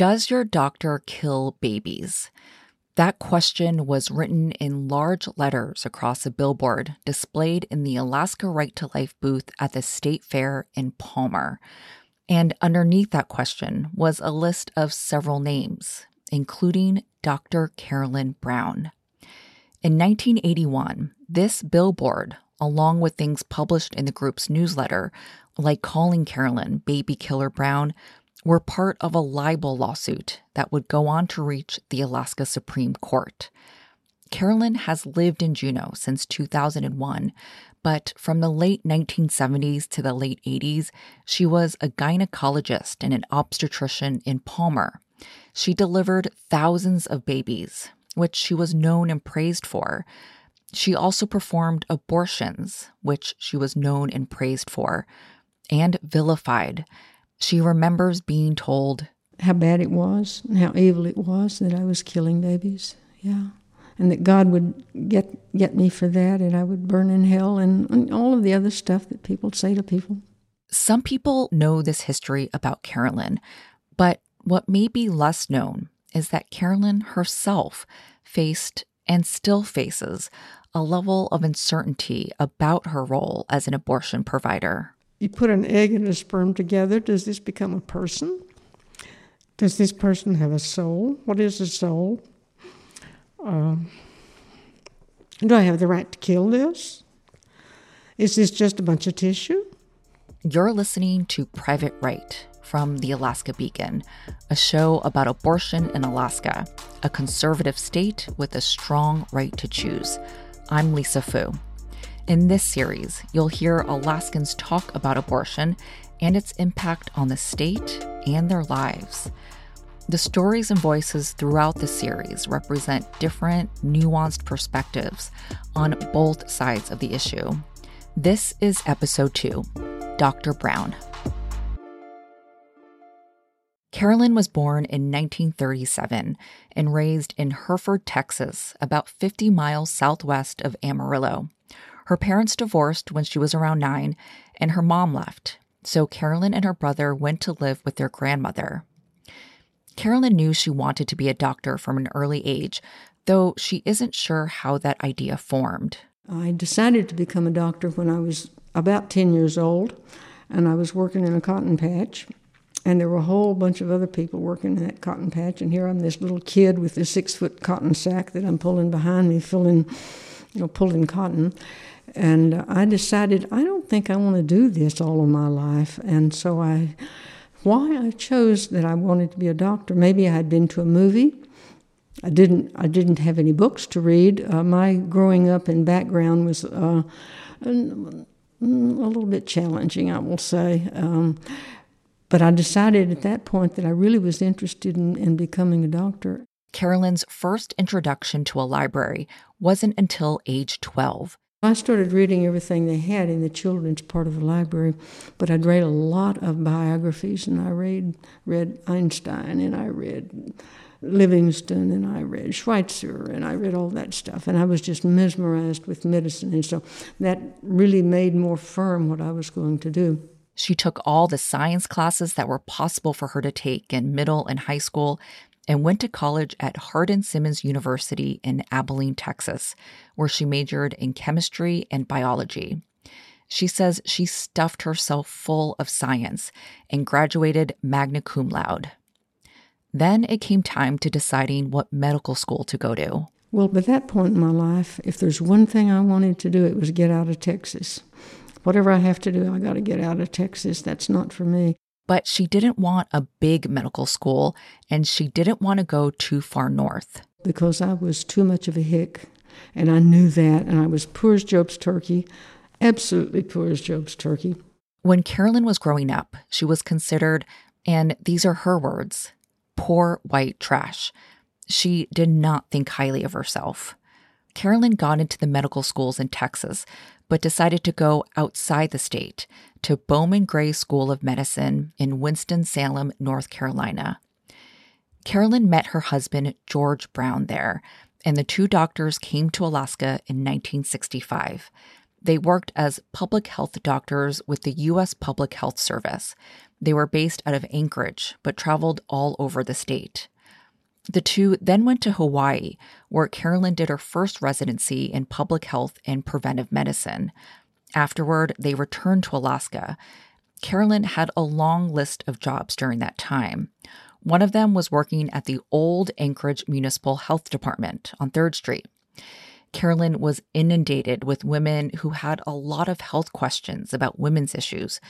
Does your doctor kill babies? That question was written in large letters across a billboard displayed in the Alaska Right to Life booth at the State Fair in Palmer. And underneath that question was a list of several names, including Dr. Carolyn Brown. In 1981, this billboard, along with things published in the group's newsletter, like calling Carolyn Baby Killer Brown, were part of a libel lawsuit that would go on to reach the Alaska Supreme Court. Carolyn has lived in Juneau since 2001, but from the late 1970s to the late 80s, she was a gynecologist and an obstetrician in Palmer. She delivered thousands of babies, which she was known and praised for. She also performed abortions, which she was known and praised for, and vilified. She remembers being told how bad it was and how evil it was that I was killing babies. Yeah and that God would get get me for that, and I would burn in hell, and, and all of the other stuff that people say to people. Some people know this history about Carolyn, but what may be less known is that Carolyn herself faced and still faces a level of uncertainty about her role as an abortion provider. You put an egg and a sperm together, does this become a person? Does this person have a soul? What is a soul? Uh, do I have the right to kill this? Is this just a bunch of tissue? You're listening to Private Right from the Alaska Beacon, a show about abortion in Alaska, a conservative state with a strong right to choose. I'm Lisa Phu. In this series, you'll hear Alaskans talk about abortion and its impact on the state and their lives. The stories and voices throughout the series represent different, nuanced perspectives on both sides of the issue. This is episode two Dr. Brown. Carolyn was born in 1937 and raised in Hereford, Texas, about 50 miles southwest of Amarillo. Her parents divorced when she was around nine, and her mom left, so Carolyn and her brother went to live with their grandmother. Carolyn knew she wanted to be a doctor from an early age, though she isn't sure how that idea formed. I decided to become a doctor when I was about 10 years old, and I was working in a cotton patch. And there were a whole bunch of other people working in that cotton patch, and here I'm this little kid with this six foot cotton sack that I'm pulling behind me, filling, you know, pulling cotton. And I decided I don't think I want to do this all of my life, and so I why I chose that I wanted to be a doctor. Maybe I had been to a movie. I didn't. I didn't have any books to read. Uh, my growing up and background was uh, a, little bit challenging, I will say. Um, but I decided at that point that I really was interested in, in becoming a doctor. Carolyn's first introduction to a library wasn't until age 12. I started reading everything they had in the children's part of the library, but I'd read a lot of biographies, and I read read Einstein, and I read Livingstone, and I read Schweitzer, and I read all that stuff, and I was just mesmerized with medicine, and so that really made more firm what I was going to do. She took all the science classes that were possible for her to take in middle and high school and went to college at Hardin Simmons University in Abilene, Texas, where she majored in chemistry and biology. She says she stuffed herself full of science and graduated magna cum laude. Then it came time to deciding what medical school to go to. Well, by that point in my life, if there's one thing I wanted to do, it was get out of Texas. Whatever I have to do, I got to get out of Texas. That's not for me. But she didn't want a big medical school and she didn't want to go too far north. Because I was too much of a hick and I knew that and I was poor as Job's turkey, absolutely poor as Job's turkey. When Carolyn was growing up, she was considered, and these are her words, poor white trash. She did not think highly of herself. Carolyn got into the medical schools in Texas, but decided to go outside the state to Bowman Gray School of Medicine in Winston-Salem, North Carolina. Carolyn met her husband, George Brown, there, and the two doctors came to Alaska in 1965. They worked as public health doctors with the U.S. Public Health Service. They were based out of Anchorage, but traveled all over the state. The two then went to Hawaii, where Carolyn did her first residency in public health and preventive medicine. Afterward, they returned to Alaska. Carolyn had a long list of jobs during that time. One of them was working at the old Anchorage Municipal Health Department on 3rd Street. Carolyn was inundated with women who had a lot of health questions about women's issues,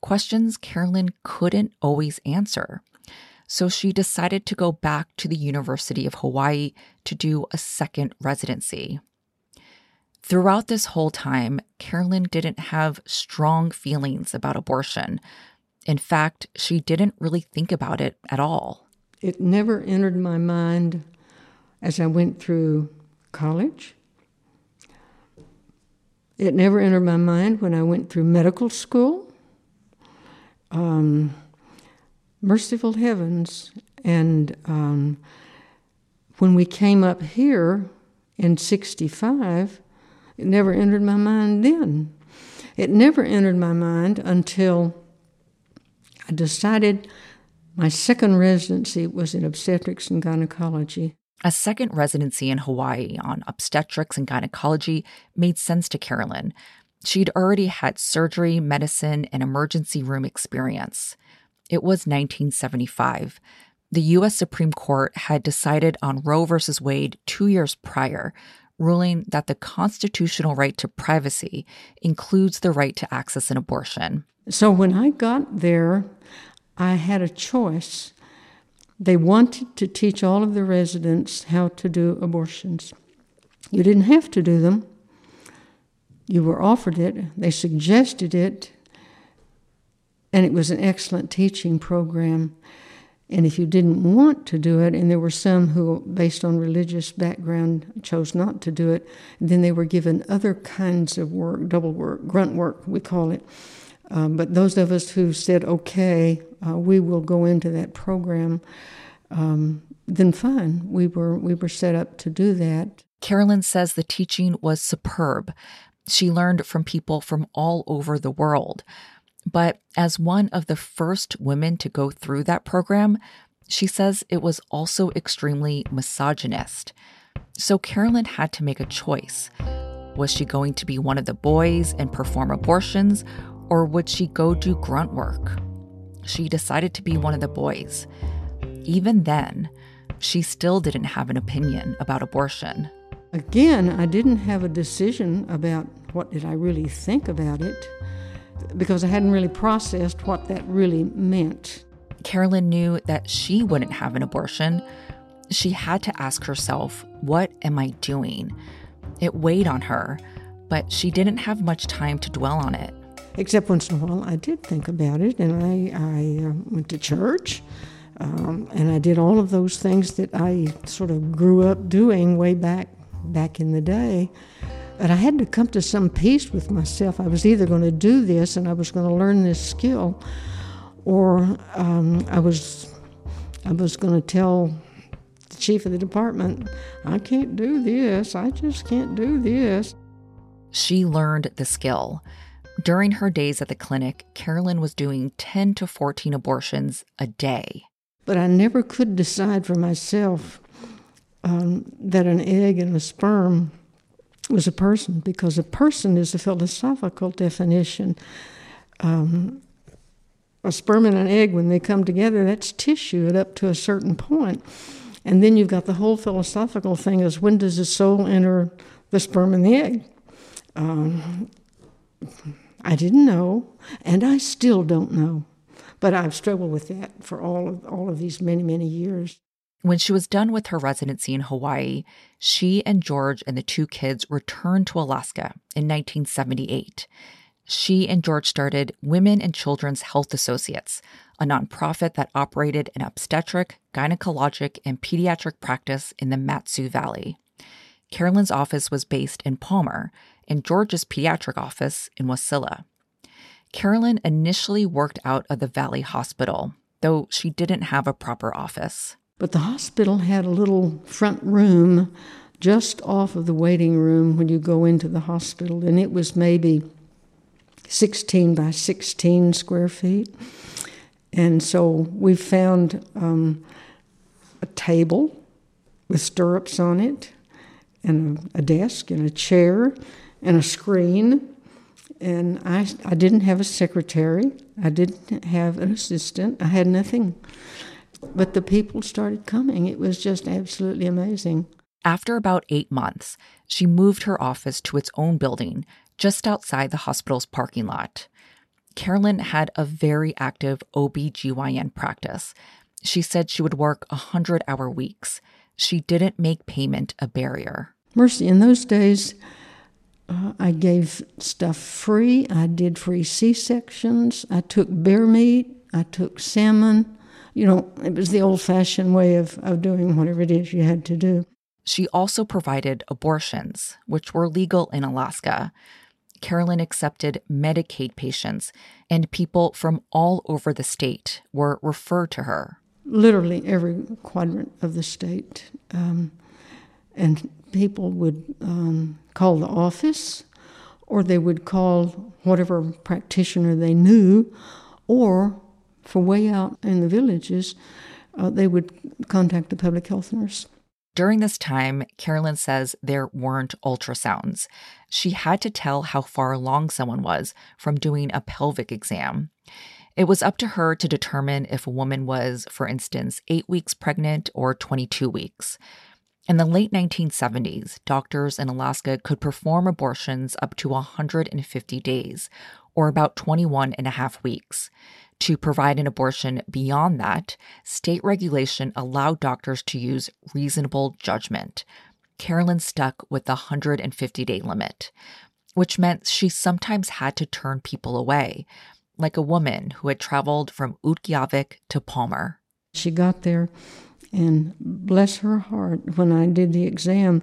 questions Carolyn couldn't always answer. So she decided to go back to the University of Hawaii to do a second residency. Throughout this whole time, Carolyn didn't have strong feelings about abortion. In fact, she didn't really think about it at all. It never entered my mind as I went through college. It never entered my mind when I went through medical school. Um, merciful heavens. And um, when we came up here in 65, it never entered my mind then. It never entered my mind until I decided my second residency was in obstetrics and gynecology. A second residency in Hawaii on obstetrics and gynecology made sense to Carolyn. She'd already had surgery, medicine, and emergency room experience. It was 1975. The U.S. Supreme Court had decided on Roe v. Wade two years prior, ruling that the constitutional right to privacy includes the right to access an abortion. So when I got there, I had a choice. They wanted to teach all of the residents how to do abortions. You didn't have to do them. You were offered it, they suggested it, and it was an excellent teaching program. And if you didn't want to do it, and there were some who, based on religious background, chose not to do it, then they were given other kinds of work, double work, grunt work, we call it. Um, but those of us who said, okay, uh, we will go into that program, um, then fine, we were, we were set up to do that. Carolyn says the teaching was superb. She learned from people from all over the world. But as one of the first women to go through that program, she says it was also extremely misogynist. So Carolyn had to make a choice. Was she going to be one of the boys and perform abortions, or would she go do grunt work? She decided to be one of the boys. Even then, she still didn't have an opinion about abortion. Again, I didn't have a decision about what did I really think about it because I hadn't really processed what that really meant. Carolyn knew that she wouldn't have an abortion. She had to ask herself, What am I doing? It weighed on her, but she didn't have much time to dwell on it. Except once in a while, I did think about it, and I, I uh, went to church, um, and I did all of those things that I sort of grew up doing way back back in the day. But I had to come to some peace with myself. I was either going to do this and I was going to learn this skill, or um, I was I was going to tell the chief of the department, I can't do this. I just can't do this. She learned the skill. During her days at the clinic, Carolyn was doing 10 to 14 abortions a day. But I never could decide for myself um, that an egg and a sperm was a person because a person is a philosophical definition. Um, a sperm and an egg, when they come together, that's tissue up to a certain point. And then you've got the whole philosophical thing is when does the soul enter the sperm and the egg? Um, I didn't know, and I still don't know. But I've struggled with that for all of, all of these many, many years. When she was done with her residency in Hawaii, she and George and the two kids returned to Alaska in 1978. She and George started Women and Children's Health Associates, a nonprofit that operated an obstetric, gynecologic, and pediatric practice in the Mat-Su Valley. Carolyn's office was based in Palmer, and George's pediatric office in Wasilla. Carolyn initially worked out of the Valley Hospital, though she didn't have a proper office. But the hospital had a little front room just off of the waiting room when you go into the hospital, and it was maybe 16 by 16 square feet. And so we found um, a table with stirrups on it, and a, a, desk, and a chair, and a screen. And I, I didn't have a secretary, I didn't have an assistant, I had nothing. But the people started coming. It was just absolutely amazing. After about eight months, she moved her office to its own building just outside the hospital's parking lot. Carolyn had a very active OB/GYN practice. She said she would work 100 hour weeks. She didn't make payment a barrier. Mercy, in those days, uh, I gave stuff free. I did free C sections. I took bear meat. I took salmon. You know, it was the old fashioned way of, of doing whatever it is you had to do. She also provided abortions, which were legal in Alaska. Carolyn accepted Medicaid patients, and people from all over the state were referred to her. Literally every quadrant of the state. Um, and people would um, call the office, or they would call whatever practitioner they knew, or for way out in the villages, uh, they would contact the public health nurse. During this time, Carolyn says there weren't ultrasounds. She had to tell how far along someone was from doing a pelvic exam. It was up to her to determine if a woman was, for instance, eight weeks pregnant or 22 weeks. In the late 1970s, doctors in Alaska could perform abortions up to 150 days, or about 21 and a half weeks. To provide an abortion beyond that, state regulation allowed doctors to use reasonable judgment. Carolyn stuck with the 150 day limit, which meant she sometimes had to turn people away, like a woman who had traveled from Utqiagvik to Palmer. She got there, and bless her heart, when I did the exam,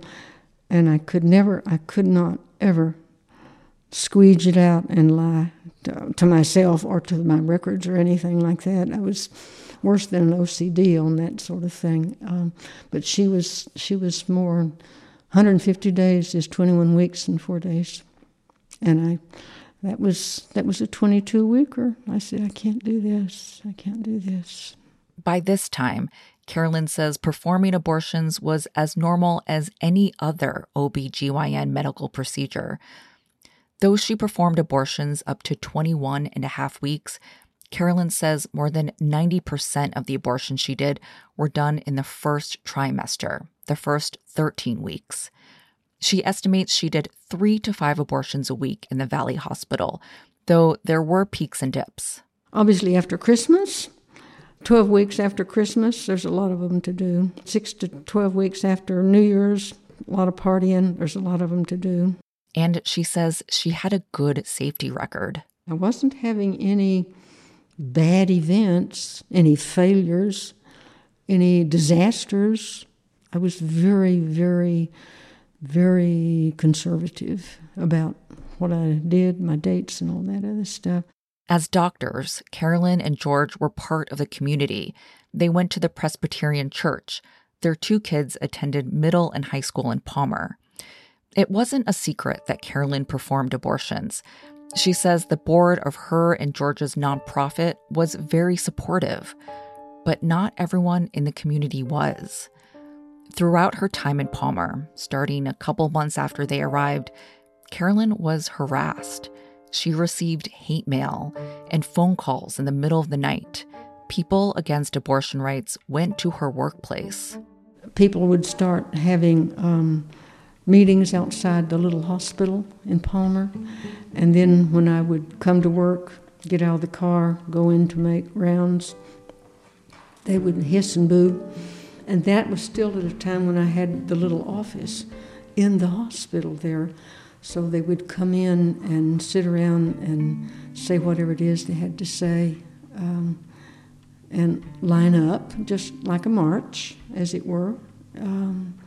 and I could never, I could not ever squeeze it out and lie to, to, myself or to my records or anything like that. I was worse than an OCD on that sort of thing. Um, but she was she was more 150 days is 21 weeks and four days, and I that was that was a 22 weeker. I said I can't do this. I can't do this. By this time, Carolyn says performing abortions was as normal as any other OB/GYN medical procedure. Though she performed abortions up to 21 and a half weeks, Carolyn says more than 90% of the abortions she did were done in the first trimester, the first 13 weeks. She estimates she did three to five abortions a week in the Valley Hospital, though there were peaks and dips. Obviously, after Christmas, 12 weeks after Christmas, there's a lot of them to do. Six to 12 weeks after New Year's, a lot of partying, there's a lot of them to do. And she says she had a good safety record. I wasn't having any bad events, any failures, any disasters. I was very, very, very conservative about what I did, my dates, and all that other stuff. As doctors, Carolyn and George were part of the community. They went to the Presbyterian church. Their two kids attended middle and high school in Palmer. It wasn't a secret that Carolyn performed abortions. She says the board of her and George's nonprofit was very supportive, but not everyone in the community was. Throughout her time in Palmer, starting a couple months after they arrived, Carolyn was harassed. She received hate mail and phone calls in the middle of the night. People against abortion rights went to her workplace. People would start having um, meetings outside the little hospital in Palmer. And then when I would come to work, get out of the car, go in to make rounds, they would hiss and boo. And that was still at a time when I had the little office in the hospital there. So they would come in and sit around and say whatever it is they had to say um, and line up, just like a march, as it were. Um,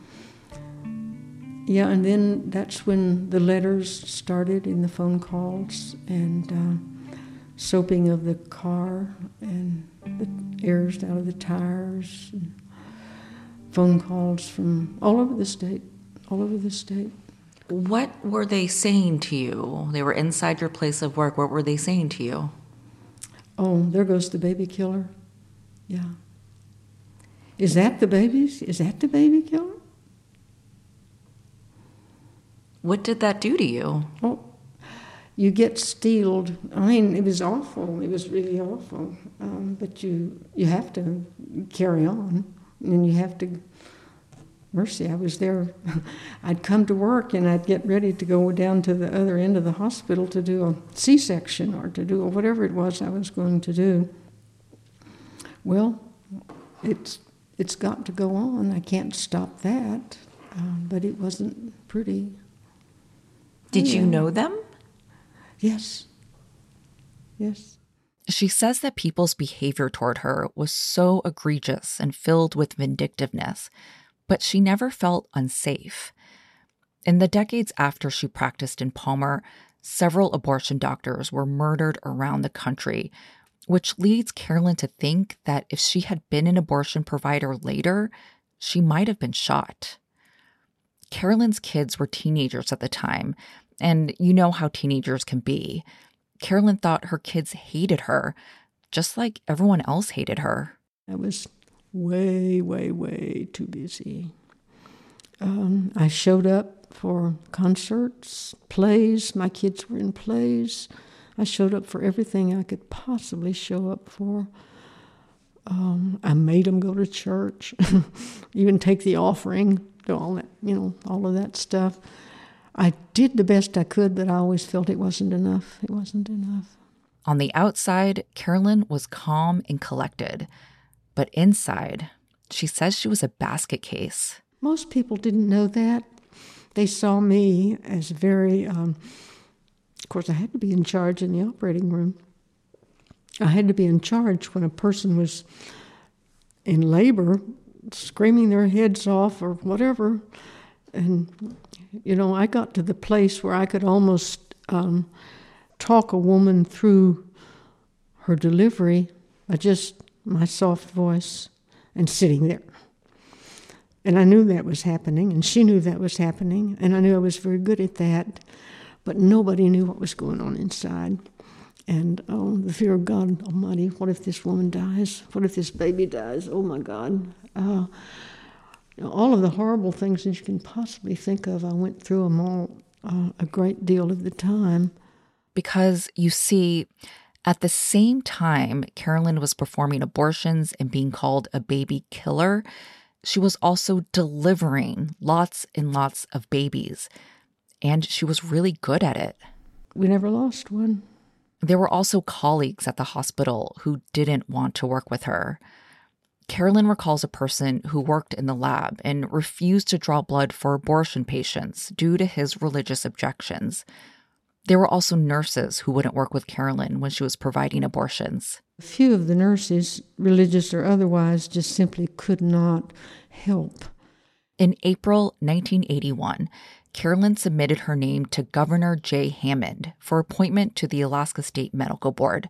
yeah, and then that's when the letters started in the phone calls and uh, soaping of the car and the airs out of the tires. And phone calls from all over the state, all over the state. What were they saying to you? They were inside your place of work. What were they saying to you? Oh, there goes the baby killer. Yeah. Is that the babies? Is that the baby killer? What did that do to you? Oh, you get steeled. I mean, it was awful. It was really awful. Um, but you you have to carry on, and you have to. Mercy, I was there. I'd come to work and I'd get ready to go down to the other end of the hospital to do a C-section or to do whatever it was I was going to do. Well, it's it's got to go on. I can't stop that. Um, but it wasn't pretty. Did yeah. you know them? Yes. Yes. She says that people's behavior toward her was so egregious and filled with vindictiveness, but she never felt unsafe. In the decades after she practiced in Palmer, several abortion doctors were murdered around the country, which leads Carolyn to think that if she had been an abortion provider later, she might have been shot. Carolyn's kids were teenagers at the time, and you know how teenagers can be. Carolyn thought her kids hated her, just like everyone else hated her. I was way, way, way too busy. Um, I showed up for concerts, plays. My kids were in plays. I showed up for everything I could possibly show up for. Um, I made them go to church, even take the offering, do all that, you know, all of that stuff. I did the best I could, but I always felt it wasn't enough. It wasn't enough. On the outside, Carolyn was calm and collected, but inside, she says she was a basket case. Most people didn't know that. They saw me as very, um, of course, I had to be in charge in the operating room. I had to be in charge when a person was in labor, screaming their heads off or whatever. And you know, I got to the place where I could almost um, talk a woman through her delivery by just my soft voice and sitting there. And I knew that was happening, and she knew that was happening, and I knew I was very good at that, but nobody knew what was going on inside. And oh, the fear of God Almighty, what if this woman dies? What if this baby dies? Oh my God. Uh, all of the horrible things that you can possibly think of, I went through them all uh, a great deal of the time. Because you see, at the same time Carolyn was performing abortions and being called a baby killer, she was also delivering lots and lots of babies. And she was really good at it. We never lost one. There were also colleagues at the hospital who didn't want to work with her. Carolyn recalls a person who worked in the lab and refused to draw blood for abortion patients due to his religious objections. There were also nurses who wouldn't work with Carolyn when she was providing abortions. A few of the nurses, religious or otherwise, just simply could not help. In April 1981, Carolyn submitted her name to Governor Jay Hammond for appointment to the Alaska State Medical Board.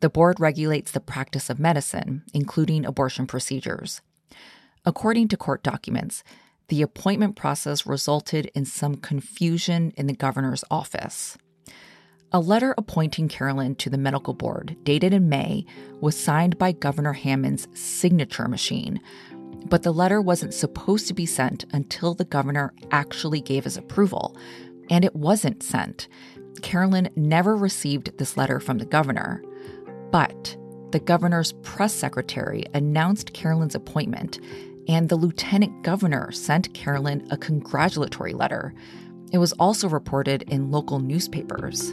The board regulates the practice of medicine, including abortion procedures. According to court documents, the appointment process resulted in some confusion in the governor's office. A letter appointing Carolyn to the medical board, dated in May, was signed by Governor Hammond's signature machine, but the letter wasn't supposed to be sent until the governor actually gave his approval, and it wasn't sent. Carolyn never received this letter from the governor. But the governor's press secretary announced Carolyn's appointment, and the lieutenant governor sent Carolyn a congratulatory letter. It was also reported in local newspapers.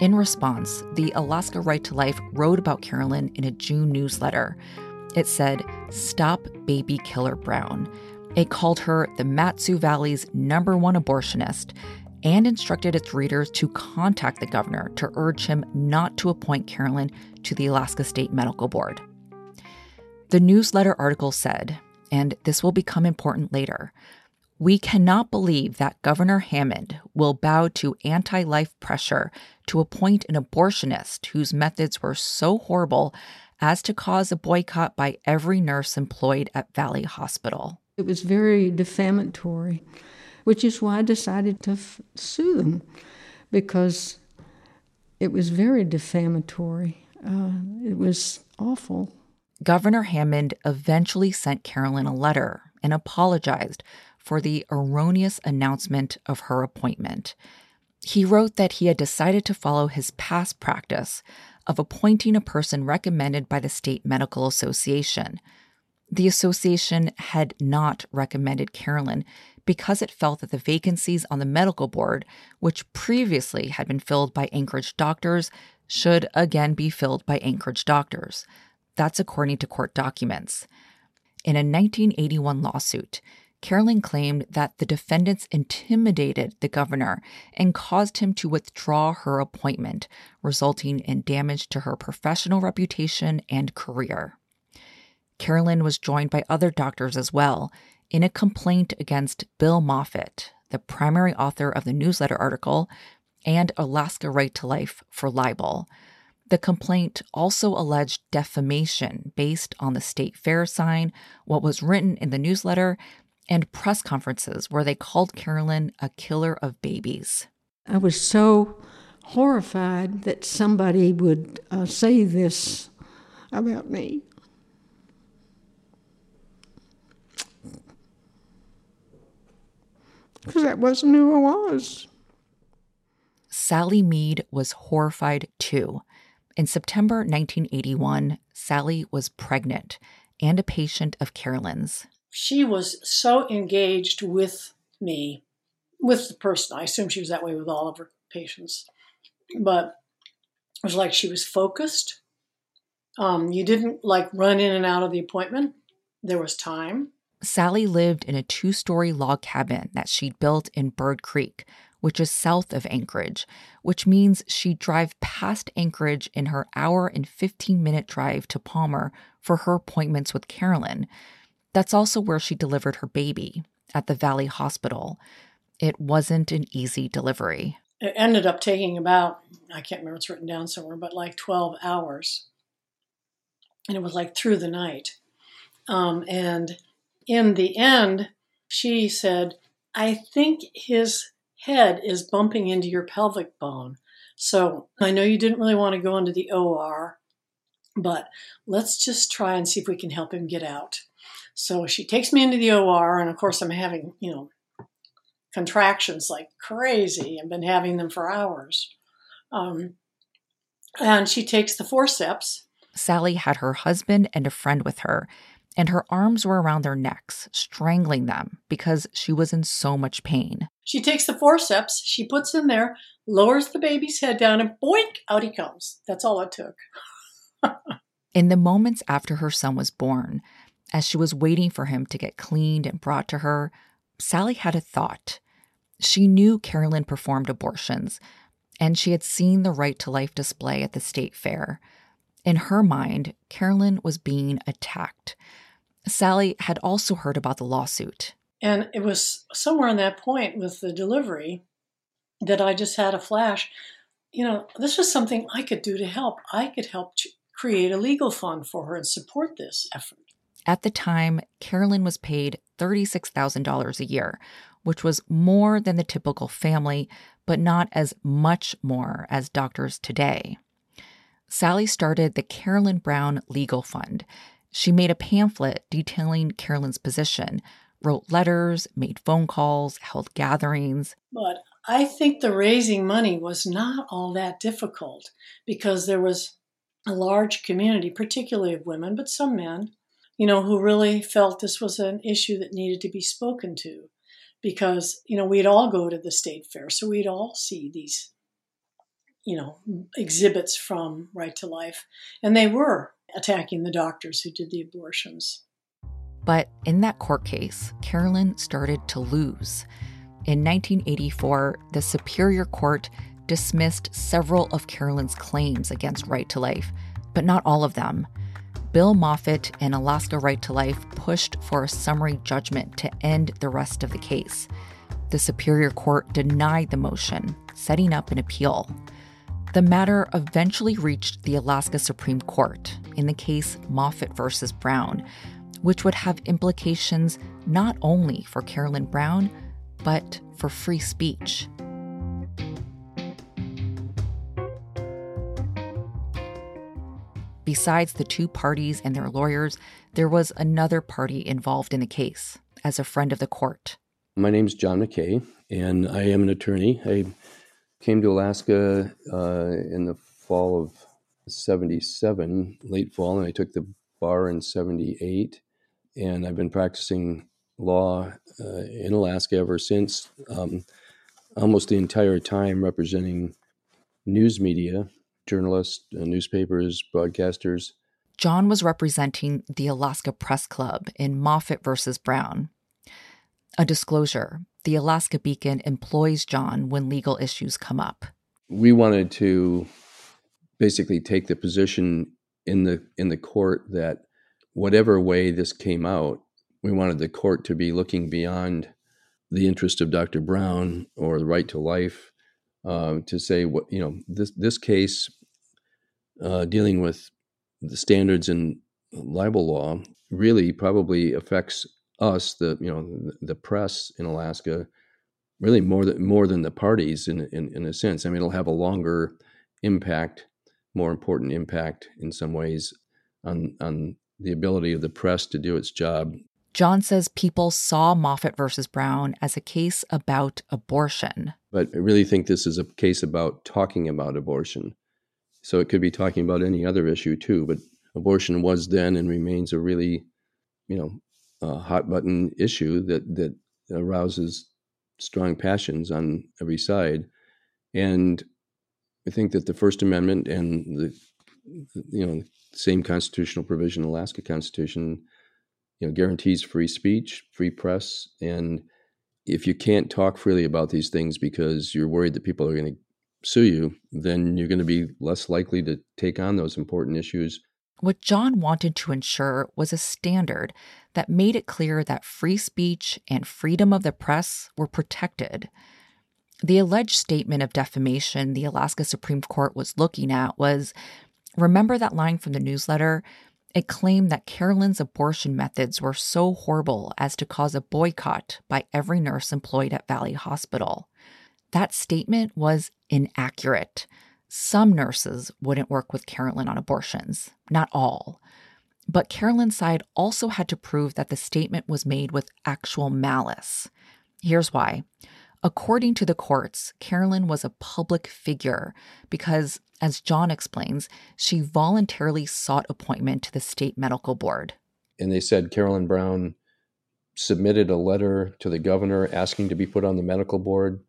In response, the Alaska Right to Life wrote about Carolyn in a June newsletter. It said, Stop Baby Killer Brown. It called her the Mat-Su Valley's number one abortionist and instructed its readers to contact the governor to urge him not to appoint Carolyn to the Alaska State Medical Board. The newsletter article said, and this will become important later, we cannot believe that Governor Hammond will bow to anti life pressure to appoint an abortionist whose methods were so horrible as to cause a boycott by every nurse employed at Valley Hospital. It was very defamatory which is why I decided to f- sue them because it was very defamatory. Uh, it was awful. Governor Hammond eventually sent Carolyn a letter and apologized for the erroneous announcement of her appointment. He wrote that he had decided to follow his past practice of appointing a person recommended by the State Medical Association. The association had not recommended Carolyn because it felt that the vacancies on the medical board, which previously had been filled by Anchorage doctors, should again be filled by Anchorage doctors. That's according to court documents. In a 1981 lawsuit, Carolyn claimed that the defendants intimidated the governor and caused him to withdraw her appointment, resulting in damage to her professional reputation and career. Carolyn was joined by other doctors as well in a complaint against Bill Moffitt, the primary author of the newsletter article, and Alaska Right to Life for libel. The complaint also alleged defamation based on the state fair sign, what was written in the newsletter, and press conferences where they called Carolyn a killer of babies. I was so horrified that somebody would uh, say this about me. Because that wasn't who I was. Sally Mead was horrified too. In September 1981, Sally was pregnant and a patient of Carolyn's she was so engaged with me, with the person. I assume she was that way with all of her patients. But it was like she was focused. Um, you didn't like run in and out of the appointment. There was time. Sally lived in a two story log cabin that she'd built in Bird Creek, which is south of Anchorage, which means she'd drive past Anchorage in her hour and 15 minute drive to Palmer for her appointments with Carolyn. That's also where she delivered her baby at the Valley Hospital. It wasn't an easy delivery. It ended up taking about, I can't remember, it's written down somewhere, but like 12 hours. And it was like through the night. Um, and in the end, she said, I think his head is bumping into your pelvic bone. So I know you didn't really want to go into the OR, but let's just try and see if we can help him get out. So she takes me into the OR, and of course, I'm having, you know, contractions like crazy. I've been having them for hours. Um, and she takes the forceps. Sally had her husband and a friend with her, and her arms were around their necks, strangling them because she was in so much pain. She takes the forceps, she puts in there, lowers the baby's head down, and boink, out he comes. That's all it took. in the moments after her son was born, as she was waiting for him to get cleaned and brought to her, Sally had a thought. She knew Carolyn performed abortions, and she had seen the right to life display at the state fair. In her mind, Carolyn was being attacked. Sally had also heard about the lawsuit. And it was somewhere in that point with the delivery that I just had a flash. You know, this was something I could do to help. I could help create a legal fund for her and support this effort. At the time, Carolyn was paid $36,000 a year, which was more than the typical family, but not as much more as doctors today. Sally started the Carolyn Brown Legal Fund. She made a pamphlet detailing Carolyn's position, wrote letters, made phone calls, held gatherings. But I think the raising money was not all that difficult because there was a large community, particularly of women, but some men, you know, who really felt this was an issue that needed to be spoken to because, you know, we'd all go to the state fair, so we'd all see these, you know, exhibits from Right to Life. And they were attacking the doctors who did the abortions. But in that court case, Carolyn started to lose. In 1984, the Superior Court dismissed several of Carolyn's claims against Right to Life, but not all of them. Bill Moffitt and Alaska Right to Life pushed for a summary judgment to end the rest of the case. The Superior Court denied the motion, setting up an appeal. The matter eventually reached the Alaska Supreme Court in the case Moffitt versus Brown, which would have implications not only for Carolyn Brown, but for free speech. Besides the two parties and their lawyers, there was another party involved in the case as a friend of the court. My name is John McKay, and I am an attorney. I came to Alaska uh, in the fall of 77, late fall, and I took the bar in 78. And I've been practicing law uh, in Alaska ever since, um, almost the entire time representing news media, journalists, uh, newspapers, broadcasters. John was representing the Alaska Press Club in Moffitt versus Brown. A disclosure the Alaska Beacon employs John when legal issues come up. We wanted to basically take the position in the in the court that whatever way this came out, we wanted the court to be looking beyond the interest of Dr. Brown or the right to life um, to say what you know this this case uh, dealing with the standards in libel law really probably affects us the you know the press in Alaska really more than more than the parties in in, in a sense. I mean, it'll have a longer impact, more important impact in some ways on on the ability of the press to do its job. John says people saw Moffitt versus Brown as a case about abortion. But I really think this is a case about talking about abortion. So it could be talking about any other issue too, but abortion was then and remains a really, you know, a hot button issue that that arouses strong passions on every side. And I think that the First Amendment and the you know same constitutional provision, Alaska Constitution, you know, guarantees free speech, free press, and if you can't talk freely about these things because you're worried that people are going to sue you, then you're going to be less likely to take on those important issues. What John wanted to ensure was a standard that made it clear that free speech and freedom of the press were protected. The alleged statement of defamation the Alaska Supreme Court was looking at was remember that line from the newsletter? It claimed that Carolyn's abortion methods were so horrible as to cause a boycott by every nurse employed at Valley Hospital. That statement was inaccurate. Some nurses wouldn't work with Carolyn on abortions, not all. But Carolyn's side also had to prove that the statement was made with actual malice. Here's why. According to the courts, Carolyn was a public figure because, as John explains, she voluntarily sought appointment to the state medical board. And they said Carolyn Brown submitted a letter to the governor asking to be put on the medical board.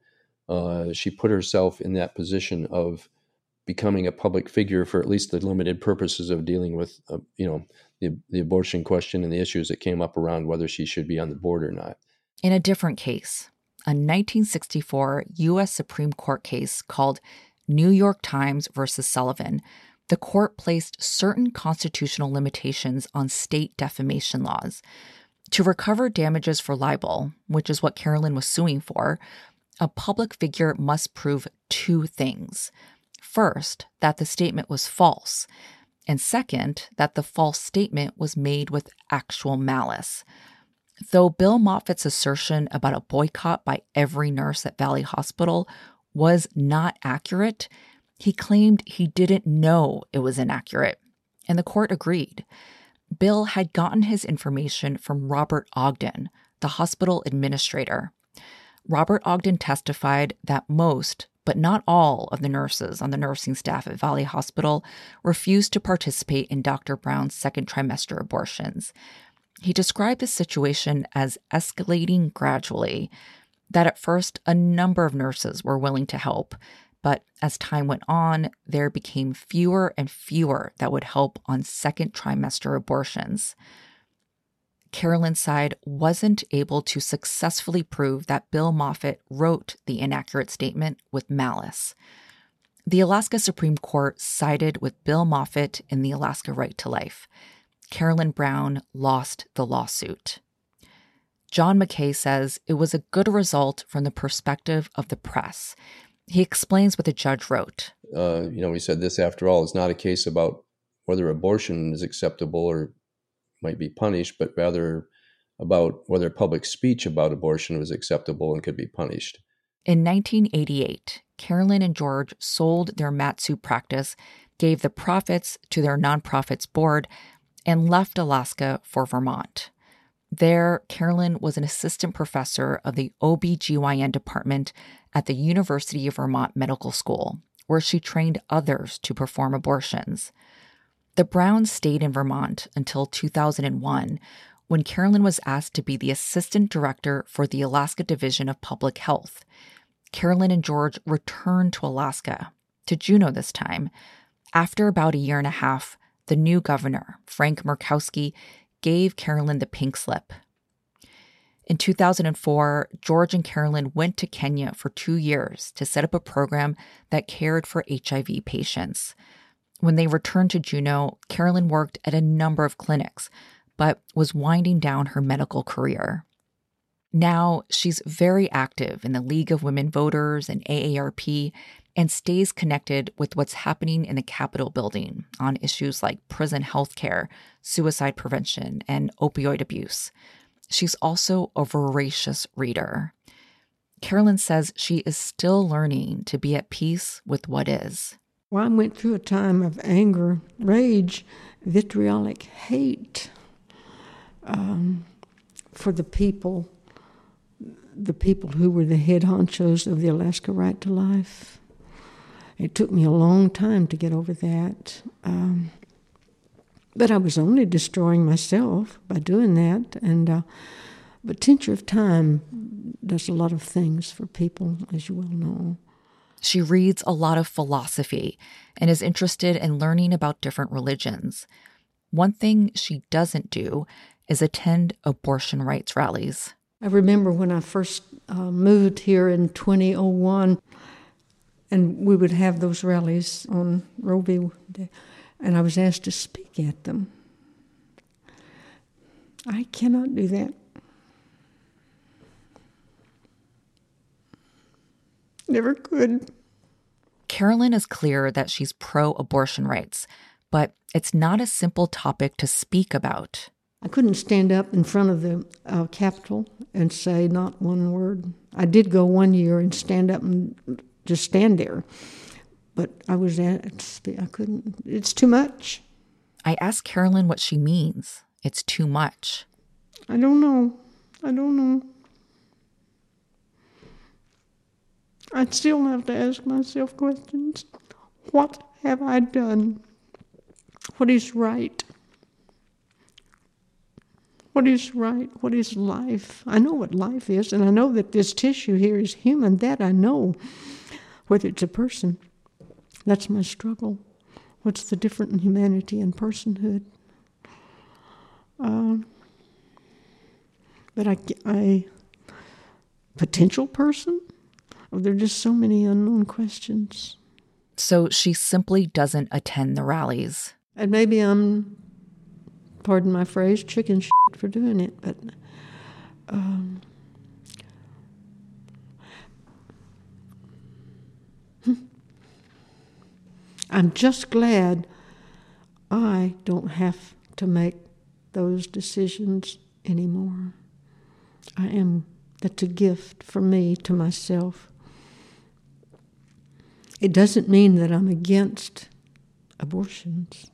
Uh, she put herself in that position of becoming a public figure for at least the limited purposes of dealing with, uh, you know, the, the abortion question and the issues that came up around whether she should be on the board or not. In a different case, a 1964 U.S. Supreme Court case called New York Times versus Sullivan, the court placed certain constitutional limitations on state defamation laws. To recover damages for libel, which is what Carolyn was suing for, a public figure must prove two things. First, that the statement was false, and second, that the false statement was made with actual malice. Though Bill Moffitt's assertion about a boycott by every nurse at Valley Hospital was not accurate, he claimed he didn't know it was inaccurate, and the court agreed. Bill had gotten his information from Robert Ogden, the hospital administrator. Robert Ogden testified that most, but not all, of the nurses on the nursing staff at Valley Hospital refused to participate in Dr. Brown's second trimester abortions. He described the situation as escalating gradually, that at first a number of nurses were willing to help, but as time went on, there became fewer and fewer that would help on second trimester abortions. Carolyn's side wasn't able to successfully prove that Bill Moffitt wrote the inaccurate statement with malice. The Alaska Supreme Court sided with Bill Moffitt in the Alaska Right to Life. Carolyn Brown lost the lawsuit. John McKay says it was a good result from the perspective of the press. He explains what the judge wrote. Uh, you know, he said this, after all, is not a case about whether abortion is acceptable or might be punished, but rather about whether public speech about abortion was acceptable and could be punished. In 1988, Carolyn and George sold their Mat-Su practice gave the profits to their nonprofits board, and left Alaska for Vermont. There, Carolyn was an assistant professor of the OB/GYN department at the University of Vermont Medical School, where she trained others to perform abortions. The Browns stayed in Vermont until 2001 when Carolyn was asked to be the assistant director for the Alaska Division of Public Health. Carolyn and George returned to Alaska, to Juneau this time. After about a year and a half, the new governor, Frank Murkowski, gave Carolyn the pink slip. In 2004, George and Carolyn went to Kenya for two years to set up a program that cared for HIV patients. When they returned to Juneau, Carolyn worked at a number of clinics, but was winding down her medical career. Now she's very active in the League of Women Voters and AARP and stays connected with what's happening in the Capitol building on issues like prison health care, suicide prevention, and opioid abuse. She's also a voracious reader. Carolyn says she is still learning to be at peace with what is. Well, I went through a time of anger, rage, vitriolic hate um, for the people, the people who were the head honchos of the Alaska Right to Life. It took me a long time to get over that. Um, but I was only destroying myself by doing that. And uh, but tincture of time does a lot of things for people, as you well know. She reads a lot of philosophy and is interested in learning about different religions. One thing she doesn't do is attend abortion rights rallies. I remember when I first uh, moved here in 2001, and we would have those rallies on Roe v. Day and I was asked to speak at them. I cannot do that. Never could. Carolyn is clear that she's pro abortion rights, but it's not a simple topic to speak about. I couldn't stand up in front of the uh, Capitol and say not one word. I did go one year and stand up and just stand there but I was at, I couldn't, it's too much. I asked Carolyn what she means. It's too much. I don't know. I don't know. I still have to ask myself questions. What have I done? What is right? What is right? What is life? I know what life is, and I know that this tissue here is human. That I know, whether it's a person that's my struggle. What's the difference in humanity and personhood? Uh, but I, I, potential person? There are just so many unknown questions. So she simply doesn't attend the rallies. And maybe I'm, pardon my phrase, chicken shit for doing it, but um, I'm just glad I don't have to make those decisions anymore. I am, that's a gift for me to myself. It doesn't mean that I'm against abortions.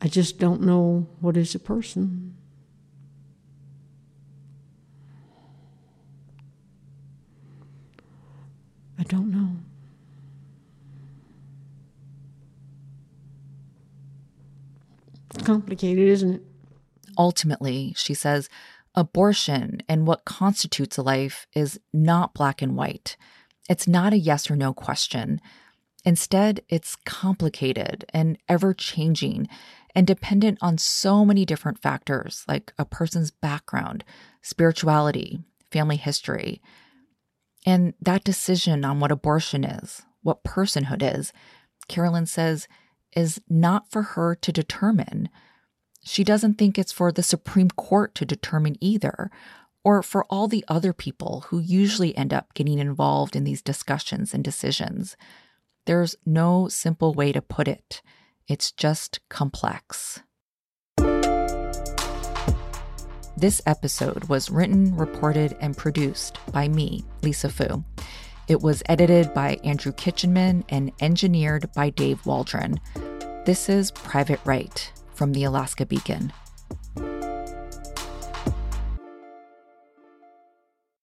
I just don't know what is a person. I don't know. It's complicated, isn't it? Ultimately, she says, abortion and what constitutes a life is not black and white. It's not a yes or no question. Instead, it's complicated and ever changing and dependent on so many different factors like a person's background, spirituality, family history. And that decision on what abortion is, what personhood is, Carolyn says, is not for her to determine. She doesn't think it's for the Supreme Court to determine either, or for all the other people who usually end up getting involved in these discussions and decisions. There's no simple way to put it, it's just complex. This episode was written, reported, and produced by me, Lisa Phu. It was edited by Andrew Kitchenman and engineered by Dave Waldron. This is Private Right from the Alaska Beacon.